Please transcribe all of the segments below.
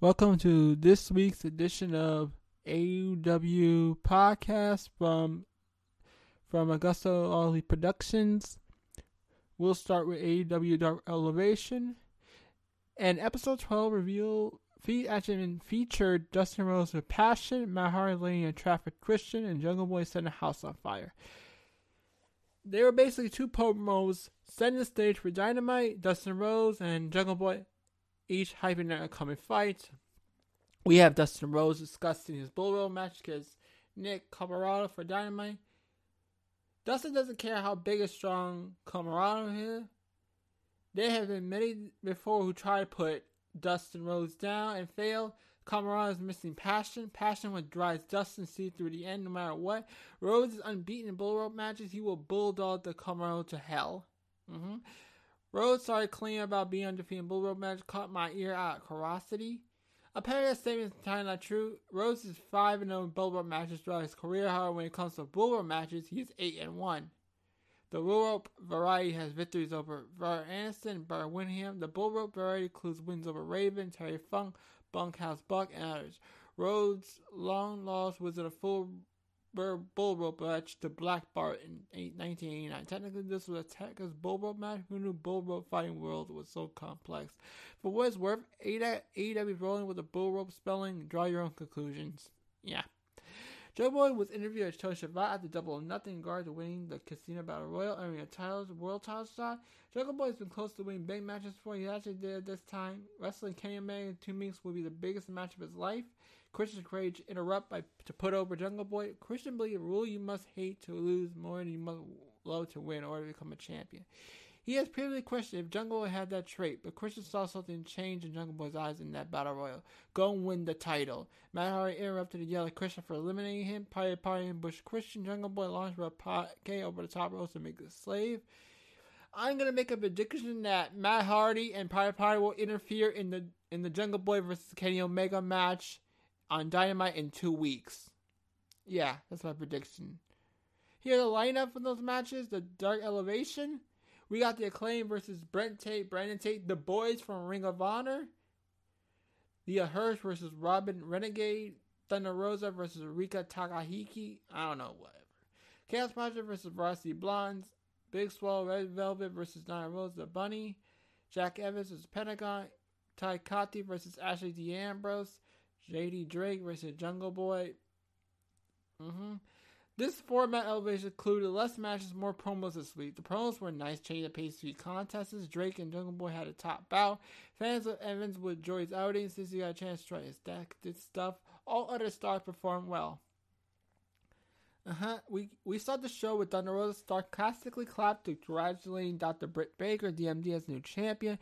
Welcome to this week's edition of AUW podcast from from Augusto Ollie Productions. We'll start with AUW Dark Elevation. And episode 12 reveal feed actually featured Dustin Rhodes with Passion, Matt Hardy laying a traffic Christian, and Jungle Boy setting a house on fire. They were basically two promos setting the stage for Dynamite, Dustin Rhodes, and Jungle Boy each hyping their upcoming fights. We have Dustin Rhodes discussing his Bull match against Nick Comoroto for Dynamite. Dustin doesn't care how big or strong Comoroto is. There have been many before who try to put Dustin Rhodes down and fail. Comoroto is missing passion. Passion what drives Dustin see through the end no matter what. Rhodes is unbeaten in bull rope matches. He will bulldog the Comoroto to hell. Mm-hmm. Rhodes started claiming about being undefeated in bull rope match caught my ear out of curiosity. Apparently, that statement is entirely not true. Rhodes is 5 0 in bull rope matches throughout his career. However, when it comes to bull rope matches, he is 8 and 1. The bull rope variety has victories over Ver Anderson, Bar Windham. The bull rope variety includes wins over Raven, Terry Funk, Bunkhouse Buck, and others. Rhodes' long loss was in a full rope match to Black Bart in 1989. Technically, this was a bull rope match. Who knew rope fighting world was so complex? For what it's worth, AEW rolling with the bull rope spelling. Draw your own conclusions. Yeah. Joe Boy was interviewed at Tosha at the double nothing guard to winning the Casino Battle Royal, earning a title, world title shot. Jungle Boy has been close to winning big matches before. He actually did this time. Wrestling Kenny Omega in two weeks will be the biggest match of his life. Christian Cage interrupt by to put over Jungle Boy. Christian believe rule you must hate to lose more than you must love to win in order to become a champion. He has previously questioned if Jungle Boy had that trait, but Christian saw something change in Jungle Boy's eyes in that battle royal. Go and win the title. Matt Hardy interrupted to yell at Christian for eliminating him. Party Party ambush Christian. Jungle Boy launched a K over the top ropes to make the slave. I'm gonna make a prediction that Matt Hardy and Party Party will interfere in the in the Jungle Boy versus Kenny Omega match on Dynamite in two weeks. Yeah, that's my prediction. Here's the lineup for those matches: the Dark Elevation. We got the Acclaim versus Brent Tate, Brandon Tate, the boys from Ring of Honor. The Hirsch versus Robin Renegade. Thunder Rosa versus Rika Takahiki. I don't know, whatever. Chaos Project versus Varsity Blondes. Big Swole Red Velvet versus Nyla Rose the Bunny. Jack Evans versus Pentagon. Tay Conti versus Ashley D'Amboise. JD Drake versus Jungle Boy. Mm-hmm. This format elevation included less matches, more promos this week. The promos were nice, change the pace to contests. Drake and Jungle Boy had a top bout. Fans of Evans with Joy's outing since he got a chance to try his deck, did stuff. All other stars performed well. Uh huh. We we saw the show with Thunder Rosa sarcastically clapped to congratulating Dr. Britt Baker, DMD as new champion.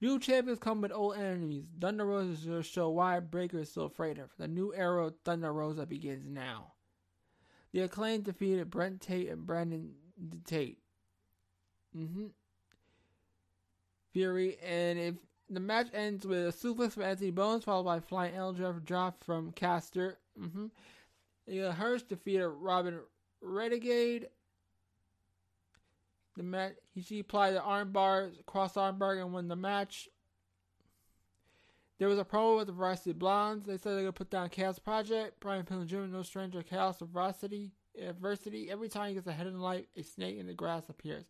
New champions come with old enemies. Thunder Rosa will show why Baker is so afraid of. The new era of Thunder Rosa begins now. The acclaimed defeated Brent Tate and Brandon Tate. Mm-hmm. Fury, and if the match ends with a suplex from Anthony Bowens, followed by flying L drop from Caster. Mm-hmm. Yeah, Hirsch defeated Robin Renegade. The match, he she applied the armbar, cross armbar, and won the match. There was a promo with the Varsity Blondes. They said they're gonna put down Chaos Project. Brian Pillman Jr., no stranger, Chaos Varsity adversity. Every time he gets ahead in light, a snake in the grass appears.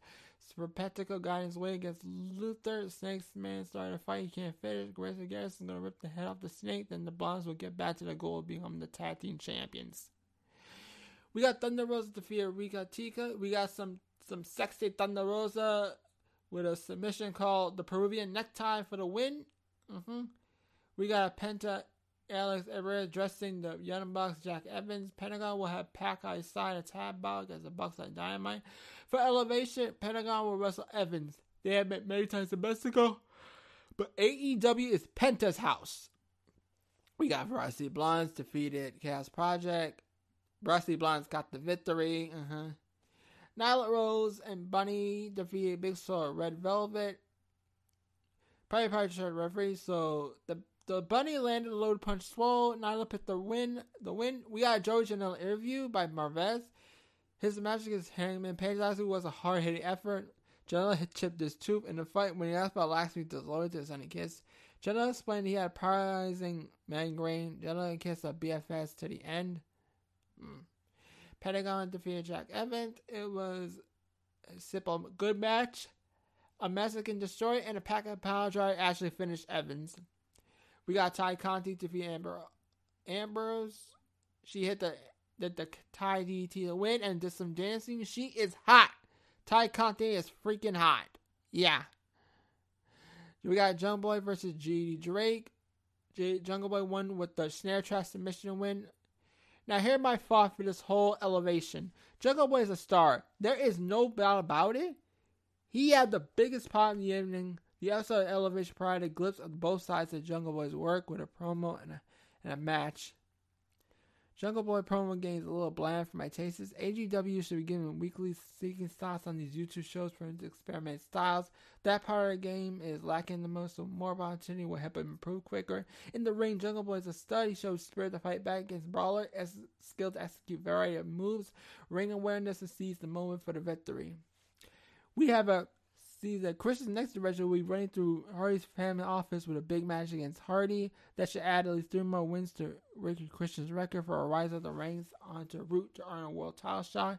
Serpentico got his way against Luther. Snake's man started a fight. He can't finish. Grayson Garrison's gonna rip the head off the snake. Then the Blondes will get back to the goal of becoming the tag team champions. We got Thunder Rosa defeated Rika Tika. We got some some sexy Thunder Rosa with a submission called the Peruvian necktie for the win. Mm-hmm. We got a Penta Alex Everett dressing the Young Bucks, Jack Evans. Pentagon will have Pac sign a tab bog as the Bucks like Dynamite. For Elevation, Pentagon will wrestle Evans. They have met many times in Mexico. But AEW is Penta's house. We got Varsity Blondes defeated Chaos Project. Varsity Blondes got the victory. Uh-huh. Nyla Rose and Bunny defeated Big Swole Red Velvet. Probably should referee. So the the Bunny landed a load punch Swole. Nyla picked the win. The win. We got a Joey Janela interview by Marvez. His match against Hangman Page last week was a hard hitting effort. Janela had chipped his tooth in the fight when he asked about last week's disloyalty to Sonny Kiss. Jenna explained he had paralyzing migraine. Jenna Kiss a BFS to the end. Mm. Pentagon defeated Jack Evans. It was a simple, good match. A Mexican destroyer and a pack of power drive actually finished Evans. We got Tay Conti defeat Amber Ambrose. She hit the the, the Tay DT to win and did some dancing. She is hot. Tay Conti is freaking hot. Yeah. We got Jungle Boy versus JD Drake. J- Jungle Boy won with the snare trap submission win. Now, here my thought for this whole elevation. Jungle Boy is a star. There is no doubt about it. He had the biggest part in the evening. The episode of Elevation provided a glimpse of both sides of Jungle Boy's work with a promo and a, and a match. Jungle Boy promo games a little bland for my tastes. AEW should be giving weekly seeking thoughts on these YouTube shows for experiment styles. That part of the game is lacking the most, so more opportunity will help improve quicker. In the ring, Jungle Boy is a stud. He spirit to fight back against Brawler, as skilled to execute variety of moves, ring awareness and seize the moment for the victory. We have a see that Christian's next direction will be running through Hardy's family office with a big match against Hardy that should add at least three more wins to Ricky Christian's record for a rise of the ranks onto route to earn a world title shot.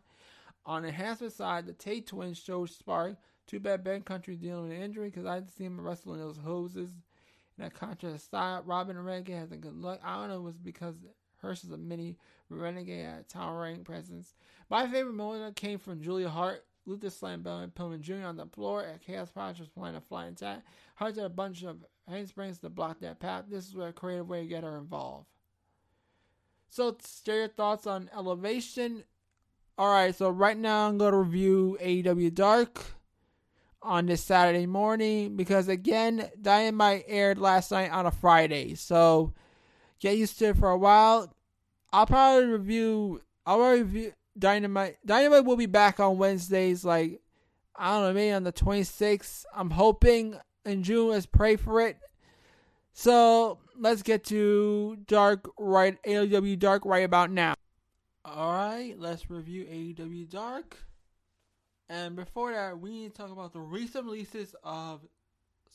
On the enhancement side, the Tate twins showed spark. Too bad Ben Country dealing with an injury because I didn't see him wrestling those hoses. In that contrast style, Robin Renegade has a good luck. I don't know it was because Hirsch is a mini Renegade at towering presence. My favorite moment came from Julia Hart Luther slammed Brian Pillman Jr. on the floor at Chaos Project was playing a flying attack. Hart did a bunch of handsprings to block that path. This is where a creative way to get her involved. So, share your thoughts on Elevation. Alright, so right now I'm going to review AEW Dark on this Saturday morning because, again, Dynamite aired last night on a Friday. So, get used to it for a while. I'll probably review. I'll review. Dynamite Dynamite will be back on Wednesdays, like I don't know, maybe on the 26th. I'm hoping in June. Let's pray for it. So let's get to Dark right AEW Dark right about now. All right, let's review AEW Dark. And before that, we need to talk about the recent releases of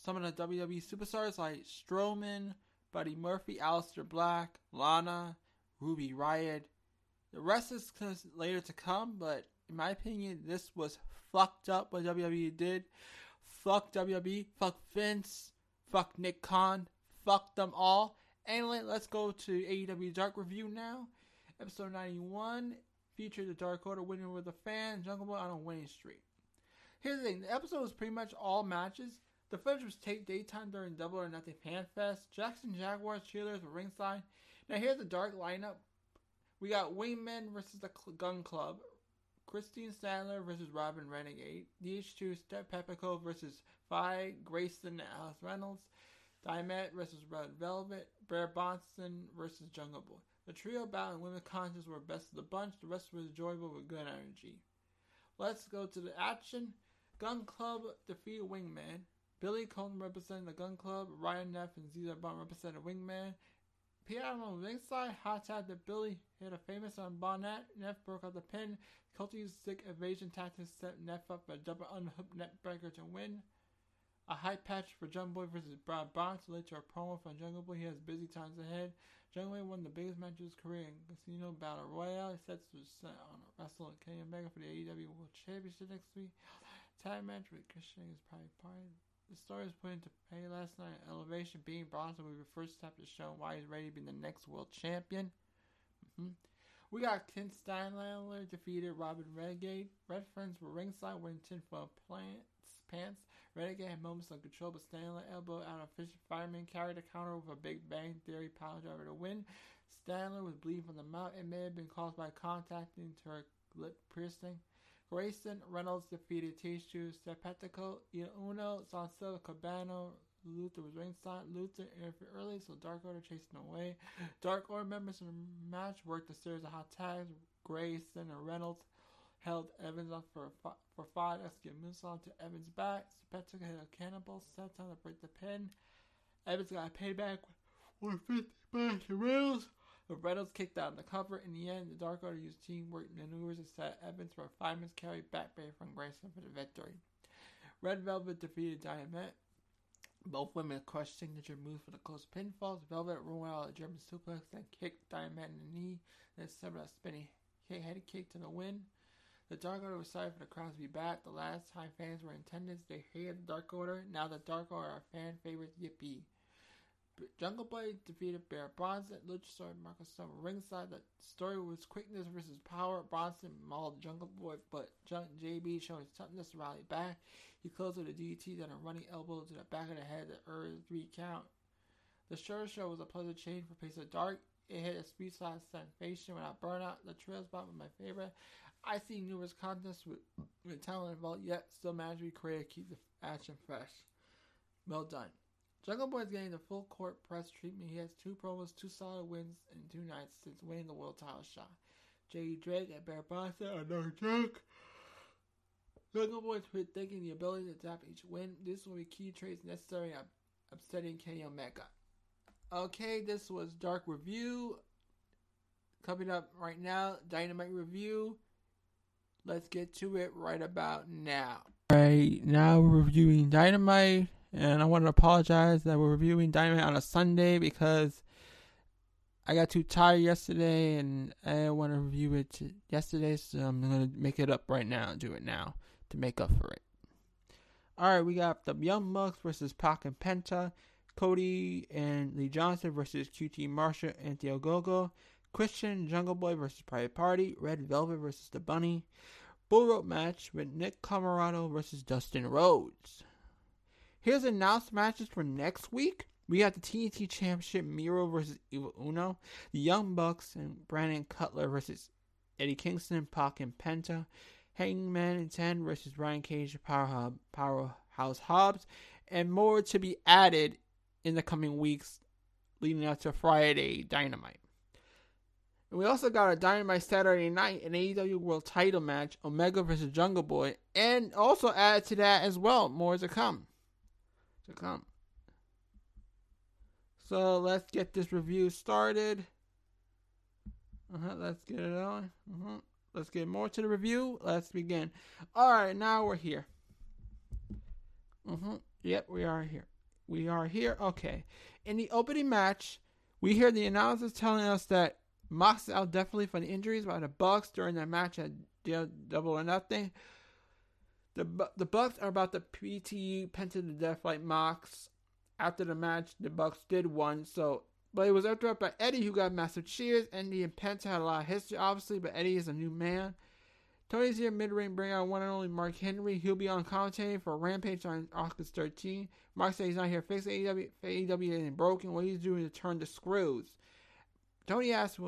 some of the WWE superstars like Strowman, Buddy Murphy, Aleister Black, Lana, Ruby Riott, the rest is later to come, but in my opinion, this was fucked up what WWE did. Fuck WWE, fuck Vince, fuck Nick Khan, fuck them all. Anyway, let's go to AEW Dark Review now. Episode 91 featured the Dark Order winning with a fan, Jungle Boy on a winning streak. Here's the thing the episode was pretty much all matches. The footage was taped daytime during Double or Nothing Fan Fest. Jackson Jaguars cheerleaders were ringside. Now here's the dark lineup we got Wingman versus the Gun Club. Christine Sandler versus Robin Renegade. DH2 Steph Peppico versus Fi Grayson Alice Reynolds. Dimet versus Red Velvet. Bear Bronson versus Jungle Boy. The trio battling women conscious were best of the bunch. The rest was enjoyable with good energy. Let's go to the action. Gun Club defeated Wingman. Billy Colton representing the Gun Club. Ryan Neff and Zeta Bond representing Wingman. Piano ringside, hot tap to Billy hit a famous on Bonnet. Neff broke out the pin. Colty used sick evasion tactics to set Neff up a double unhooked net breaker to win. A high patch for Jungle Boy versus Brad Bonds led to a promo from Jungle Boy. He has busy times ahead. Jungle Boy won the biggest match of his career in Casino Battle Royale. He sets to set on a wrestle Kenny Omega for the AEW World Championship next week. Tag match with Christian is probably part of the story was put into play last night. Elevation being Bronson will be the first step to show why he's ready to be the next world champion. Mm-hmm. We got Ken Steinlander defeated Robin Renegade. Red Friends were ringside wearing tinfoil plants, pants. Renegade had moments of control, but Stanley elbowed out a fish fireman, carried a counter with a Big Bang Theory power driver to win. Stanley was bleeding from the mouth. It may have been caused by contacting to her lip piercing. Grayson Reynolds defeated Tishu Stepetico, Uno, Sanso Cabano, Luther was ringside. Luther interfered early, so Dark Order chased him away. Dark Order members in the match worked a series of hot tags. Grayson and Reynolds held Evans up for for five. Execute moonsault to Evans' back. Stepetico hit a cannibal. Set time to break the pin. Evans got a payback with 50 back to Reynolds. But Reynolds kicked out in the cover. In the end, the Dark Order used teamwork maneuvers to set Evans for a five-minute carry back bay from Grayson for the victory. Red Velvet defeated Diamond. Both women crushed signature moves for the close pinfalls. Velvet rolled out a German suplex, then kicked Diamond in the knee, then summoned a spinning head kick to the win. The Dark Order was sorry for the crowd to be back. The last time fans were in attendance, they hated the Dark Order. Now the Dark Order are fan favorites. Yippee! Jungle Boy defeated Bear Bronson. Luchasaurus Marko Stunt ringside. The story was quickness versus power. Bronson mauled Jungle Boy, but JB showed his toughness to rally back. He closed with a DT, then a running elbow to the back of the head to earn three count. The show show was a pleasant change for Pace of Dark. It hit a speed slide sensation without burnout. The trail spot was my favorite. I see numerous contests with, with talent involved, yet still managed to be creative, keep the action fresh. Well done. Jungle Boy is getting the full court press treatment. He has two promos, two solid wins in two nights since winning the world title shot. J.D. Drake and Bear Bronson are no joke. Jungle Boy is thinking the ability to adapt each win. This will be key traits necessary in upsetting Kenny Omega. Okay, this was Dark Review. Coming up right now, Dynamite Review. Let's get to it right about now. Right now, we're reviewing Dynamite. And I want to apologize that we're reviewing Dynamite on a Sunday because I got too tired yesterday and I want to review it yesterday. So I'm going to make it up right now do it now to make up for it. Alright, we got the Young Bucks versus Pac and Penta. Cody and Lee Johnson versus QT Marshall and Gogo. Christian Jungle Boy versus Private Party. Red Velvet versus The Bunny. Bull Rope match with Nick Comoroto versus Dustin Rhodes. Here's announced matches for next week. We got the TNT Championship Miro versus Evil Uno, the Young Bucks and Brandon Cutler versus Eddie Kingston, Pac and Penta, Hangman and Ten versus Brian Cage, Power Powerhouse Hobbs, and more to be added in the coming weeks leading up to Friday Dynamite. And we also got a Dynamite Saturday night, an AEW World Title match, Omega versus Jungle Boy, and also add to that as well, more to come to come. So let's get this review started. Uh-huh, let's get it on. Uh-huh. Let's get more to the review. Let's begin. All right, now we're here. Uh-huh. Yep, we are here. We are here. Okay. In the opening match, we hear the announcers telling us that Mox out definitely for the injuries by the Bucks during the match at Double or Nothing. The the Bucks are about to PTU Penta to death like Mox. After the match, the Bucks did one, so but it was interrupted by Eddie who got massive cheers. Eddie and Penta had a lot of history, obviously, but Eddie is a new man. Tony's here mid ring, bring out one and only Mark Henry. He'll be on commentary for Rampage on August 13. Mark said he's not here fixing AEW. AEW ain't broken. What he's doing to turn the screws. Tony asked,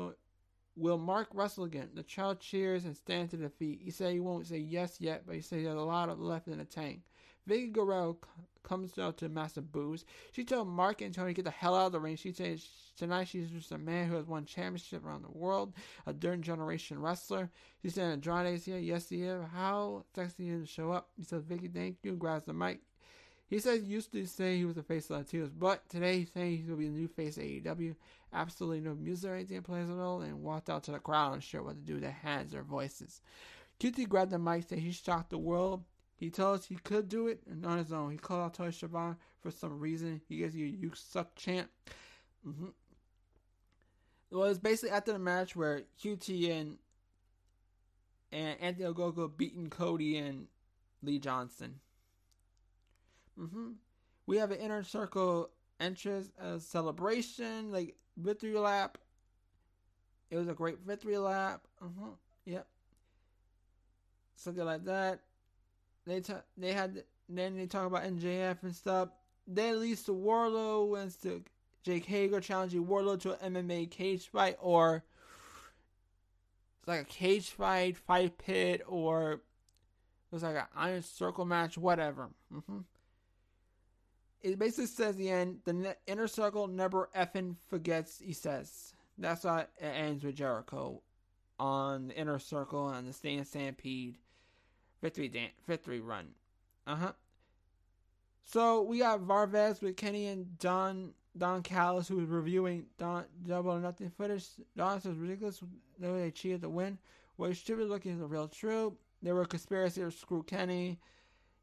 Will Mark wrestle again? The child cheers and stands to the feet. He said he won't say yes yet, but he he has a lot of left in the tank. Vickie Guerrero comes out to massive boos. She told Mark and Tony to get the hell out of the ring. She says tonight she's just a man who has won championship around the world, a third generation wrestler. She said Andrade's here. Yes, he is. How sexy to show up. He says, Vickie, thank you. Grabs the mic. He says he used to say he was the face of Latinos, but today he's saying he's going to be the new face of AEW. Absolutely no music or anything plays at all, and walked out to the crowd unsure what to do with their hands or voices. QT grabbed the mic, said he shocked the world. He told us he could do it and on his own. He called out Tony Schiavone for some reason. He gives you a "you suck" chant. Mm-hmm. Well, it was basically after the match where QT and and Anthony Ogogo beating Cody and Lee Johnson. Mm-hmm. We have an inner circle entrance, a celebration, like victory lap. It was a great victory lap. Uh-huh. Yep. Something like that. They t- they had then they talk about MJF and stuff. Then leads to Wardlow wins to Jake Hager challenging Wardlow to an MMA cage fight or it's like a cage fight, fight pit, or it was like an iron circle match, whatever. Mm-hmm it basically says the end. The inner circle never effing forgets. He says that's how it ends with Jericho on the inner circle and the Stand Stampede victory dan- victory run. Uh huh. So we got Marvez with Kenny and Don Don Callis who was reviewing Don Double or Nothing footage. Don says ridiculous the way they cheated to win. What should be looking is the real truth. There were conspiracies to screw Kenny.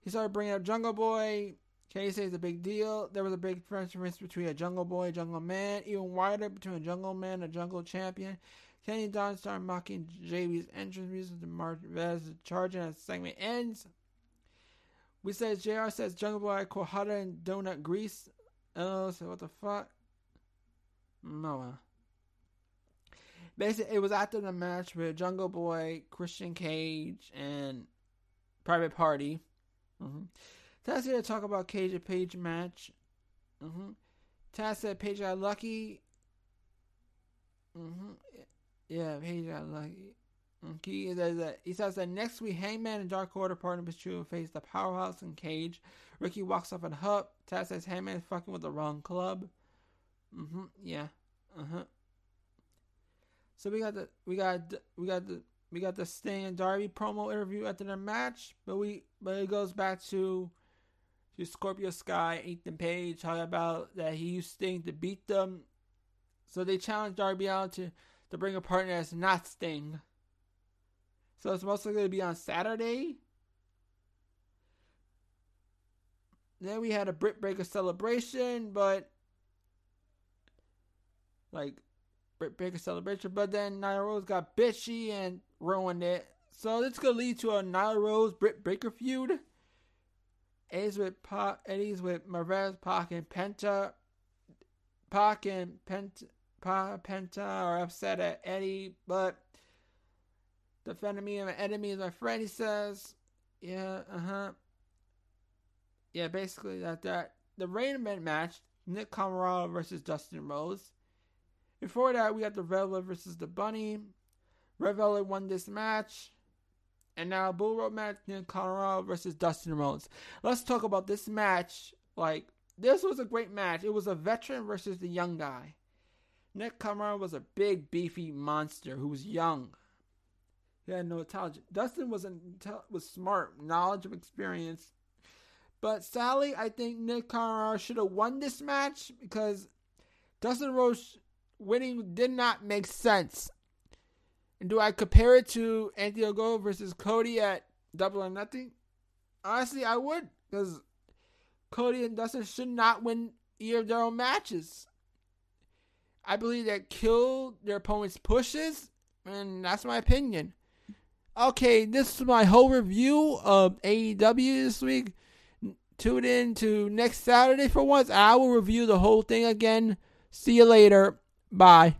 He started bringing up Jungle Boy. Cage says a big deal. There was a big difference between a Jungle Boy, Jungle Man, even wider between a Jungle Man and a Jungle Champion. Kenny Don started mocking JB's entrance music to Marvez charging as the segment ends. We said JR says Jungle Boy hotter than donut grease. Oh, so what the fuck? No. Basically, it was after the match with Jungle Boy, Christian Cage, and Private Party. Mm-hmm. Taz here to talk about Cage and Page match. Mm-hmm. Taz said Page got lucky. Mm-hmm. Yeah, Page got lucky. He says that he says that next week Hangman and Dark Order partner True face the Powerhouse and Cage. Ricky walks off in and Hup. Taz says Hangman is fucking with the wrong club. Mm-hmm. Yeah. Uh-huh. So we got the we got we got the we got the Sting and Darby promo interview after the match, but we but it goes back to to Scorpio Sky, Ethan Page, talking about that he used Sting to beat them. So they challenged Darby out to, to bring a partner that's not Sting. So it's mostly going to be on Saturday. Then we had a Britt Baker celebration, but like Britt Baker celebration, but then Nyla Rose got bitchy and ruined it. So this could lead to a Nyla Rose Britt Baker feud. Eddie's with Eddie's with Marvez, Pac, and Penta. Pac and Penta, Penta are upset at Eddie, but defending me and my enemy is my friend. He says, "Yeah, uh huh." Yeah, basically that that the rain event match: Nick Comoroto versus Dustin Rhodes. Before that, we had the Red versus the Bunny. Red won this match. And now Bull Rope match in Comoroto versus Dustin Rhodes. Let's talk about this match. Like this was a great match. It was a veteran versus the young guy. Nick Comoroto was a big beefy monster who was young. He had no intelligence. Dustin was was smart, knowledge of experience. But sadly, I think Nick Comoroto should have won this match because Dustin Rhodes winning did not make sense. And do I compare it to Anthony Ogogo versus Cody at Double or Nothing? Honestly, I would because Cody and Dustin should not win either of their own matches. I believe that kill their opponent's pushes, and that's my opinion. Okay, this is my whole review of AEW this week. Tune in to next Saturday for once. I will review the whole thing again. See you later. Bye.